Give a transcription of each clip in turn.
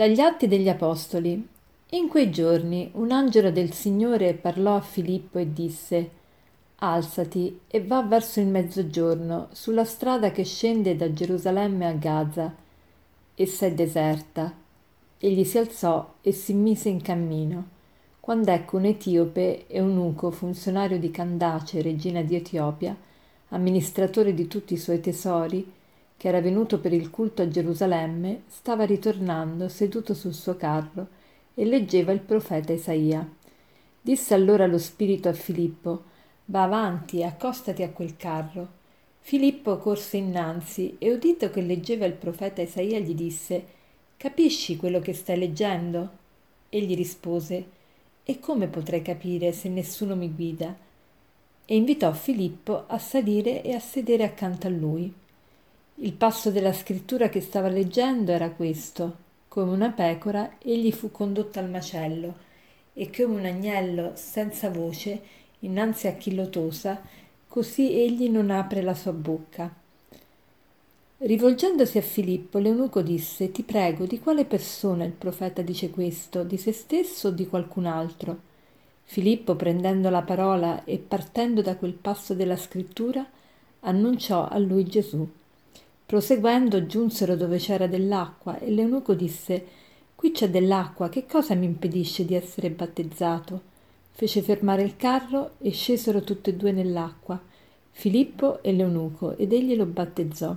Dagli Atti degli Apostoli. In quei giorni un angelo del Signore parlò a Filippo e disse Alzati e va verso il mezzogiorno sulla strada che scende da Gerusalemme a Gaza. Essa è deserta. Egli si alzò e si mise in cammino. Quando ecco un etiope e un uco, funzionario di Candace, regina di Etiopia, amministratore di tutti i suoi tesori, che era venuto per il culto a Gerusalemme, stava ritornando seduto sul suo carro e leggeva il profeta Isaia. Disse allora lo spirito a Filippo: Va avanti, accostati a quel carro. Filippo corse innanzi e udito che leggeva il profeta Isaia gli disse: Capisci quello che stai leggendo? Egli rispose: E come potrei capire se nessuno mi guida? E invitò Filippo a salire e a sedere accanto a lui. Il passo della scrittura che stava leggendo era questo: come una pecora egli fu condotto al macello, e come un agnello senza voce innanzi a chi lo tosa, così egli non apre la sua bocca. Rivolgendosi a Filippo, l'eunuco disse: Ti prego, di quale persona il profeta dice questo, di se stesso o di qualcun altro? Filippo, prendendo la parola e partendo da quel passo della scrittura, annunciò a lui Gesù. Proseguendo giunsero dove c'era dell'acqua e l'eunuco disse Qui c'è dell'acqua, che cosa mi impedisce di essere battezzato? Fece fermare il carro e scesero tutti e due nell'acqua, Filippo e l'eunuco, ed egli lo battezzò.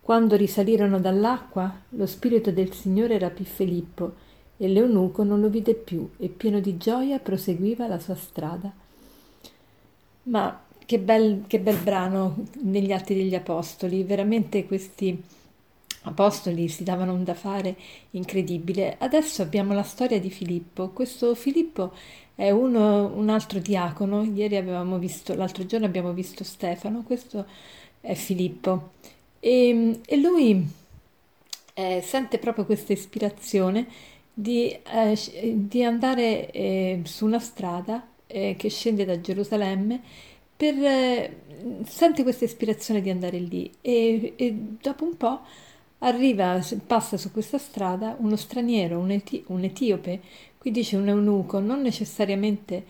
Quando risalirono dall'acqua, lo spirito del Signore rapì Filippo e l'eunuco non lo vide più e pieno di gioia proseguiva la sua strada. Ma che bel, che bel brano negli Atti degli Apostoli, veramente questi apostoli si davano un da fare incredibile. Adesso abbiamo la storia di Filippo. Questo Filippo è uno, un altro diacono, ieri avevamo visto, l'altro giorno abbiamo visto Stefano, questo è Filippo. E, e lui eh, sente proprio questa ispirazione di, eh, di andare eh, su una strada eh, che scende da Gerusalemme per, eh, sente questa ispirazione di andare lì e, e, dopo un po' arriva, passa su questa strada uno straniero, un, eti, un etiope, qui dice un eunuco, non necessariamente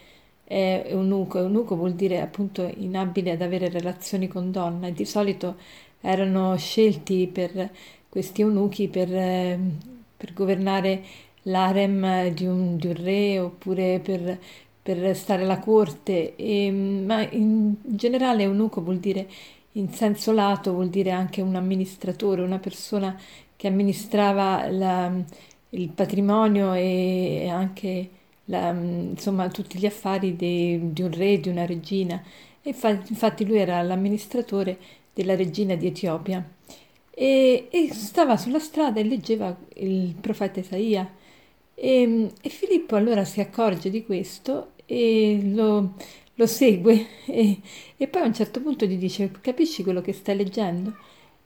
è eunuco, eunuco vuol dire appunto inabile ad avere relazioni con donna di solito erano scelti per questi eunuchi per, eh, per governare l'harem di un, di un re oppure per per stare alla corte, e, ma in generale eunuco vuol dire in senso lato, vuol dire anche un amministratore, una persona che amministrava la, il patrimonio e anche la, insomma, tutti gli affari de, di un re, di una regina. E infatti, infatti lui era l'amministratore della regina di Etiopia. E, e, stava sulla strada e leggeva il profeta Isaia. E, e Filippo allora si accorge di questo e lo, lo segue e, e, poi a un certo punto gli dice capisci quello che stai leggendo?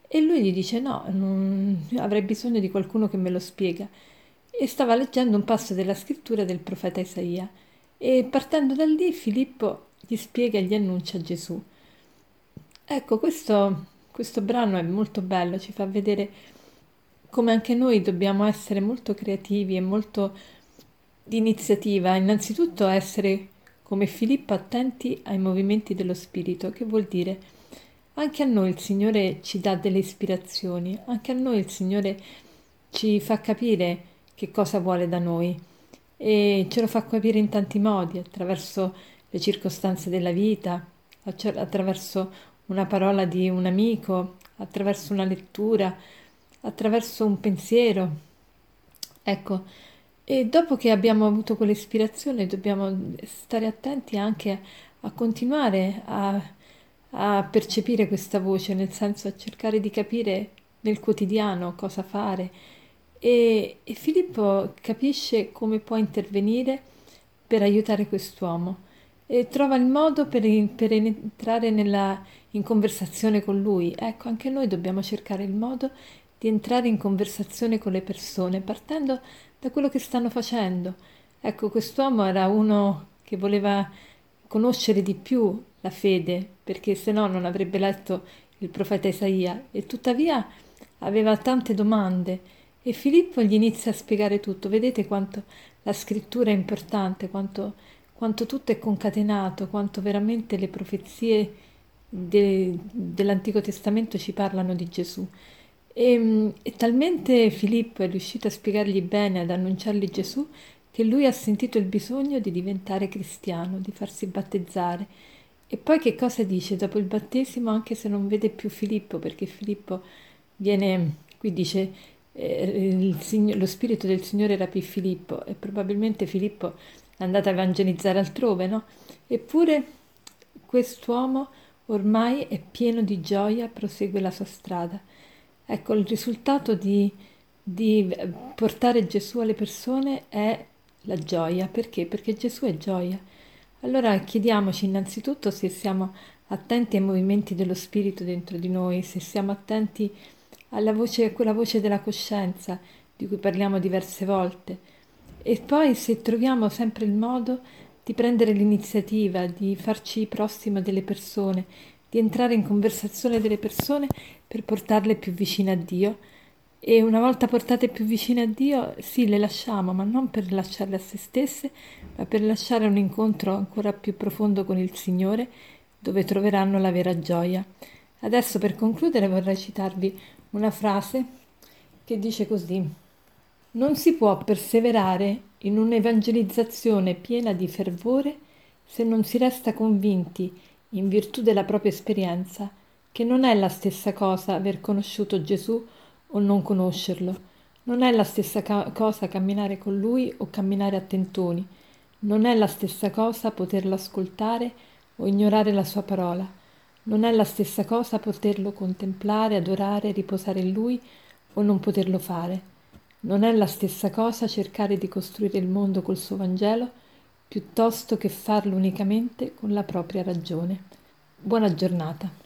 E lui gli dice no, non, avrei bisogno di qualcuno che me lo spiega. E stava leggendo un passo della scrittura del profeta Isaia e partendo da lì Filippo gli spiega e gli annuncia Gesù. Ecco, questo, questo brano è molto bello, ci fa vedere come anche noi dobbiamo essere molto creativi e molto di iniziativa, innanzitutto essere come Filippo attenti ai movimenti dello spirito, che vuol dire anche a noi il Signore ci dà delle ispirazioni, anche a noi il Signore ci fa capire che cosa vuole da noi e ce lo fa capire in tanti modi, attraverso le circostanze della vita, attraverso una parola di un amico, attraverso una lettura, attraverso un pensiero. Ecco, e dopo che abbiamo avuto quell'ispirazione dobbiamo stare attenti anche a continuare a, a percepire questa voce, nel senso a cercare di capire nel quotidiano cosa fare. E, e Filippo capisce come può intervenire per aiutare quest'uomo e trova il modo per, per entrare nella, in conversazione con lui. Ecco, anche noi dobbiamo cercare il modo di entrare in conversazione con le persone, partendo da quello che stanno facendo. Ecco, quest'uomo era uno che voleva conoscere di più la fede, perché se no non avrebbe letto il profeta Isaia, e tuttavia aveva tante domande E Filippo gli inizia a spiegare tutto. Vedete quanto la scrittura è importante, quanto, quanto tutto è concatenato, quanto veramente le profezie de, dell'Antico Testamento ci parlano di Gesù. E, e talmente Filippo è riuscito a spiegargli bene, ad annunciargli Gesù, che lui ha sentito il bisogno di diventare cristiano, di farsi battezzare. E poi che cosa dice dopo il battesimo, anche se non vede più Filippo, perché Filippo viene, qui dice, eh, il, lo spirito del Signore rapì Filippo e probabilmente Filippo è andato a evangelizzare altrove, no? Eppure quest'uomo ormai è pieno di gioia, prosegue la sua strada. Ecco, il risultato di, di portare Gesù alle persone è la gioia. Perché? Perché Gesù è gioia. Allora chiediamoci innanzitutto se siamo attenti ai movimenti dello Spirito dentro di noi, se siamo attenti alla voce, a quella voce della coscienza di cui parliamo diverse volte. E poi se troviamo sempre il modo di prendere l'iniziativa, di farci prossima delle persone, di entrare in conversazione delle persone per portarle più vicine a Dio. E una volta portate più vicine a Dio, sì, le lasciamo, ma non per lasciarle a se stesse, ma per lasciare un incontro ancora più profondo con il Signore, dove troveranno la vera gioia. Adesso per concludere vorrei citarvi una frase che dice così. Non si può perseverare in un'evangelizzazione piena di fervore se non si resta convinti in virtù della propria esperienza, che non è la stessa cosa aver conosciuto Gesù o non conoscerlo, non è la stessa ca- cosa camminare con lui o camminare a tentoni, non è la stessa cosa poterlo ascoltare o ignorare la sua parola, non è la stessa cosa poterlo contemplare, adorare, riposare in lui o non poterlo fare. Non è la stessa cosa cercare di costruire il mondo col suo Vangelo piuttosto che farlo unicamente con la propria ragione. Buona giornata.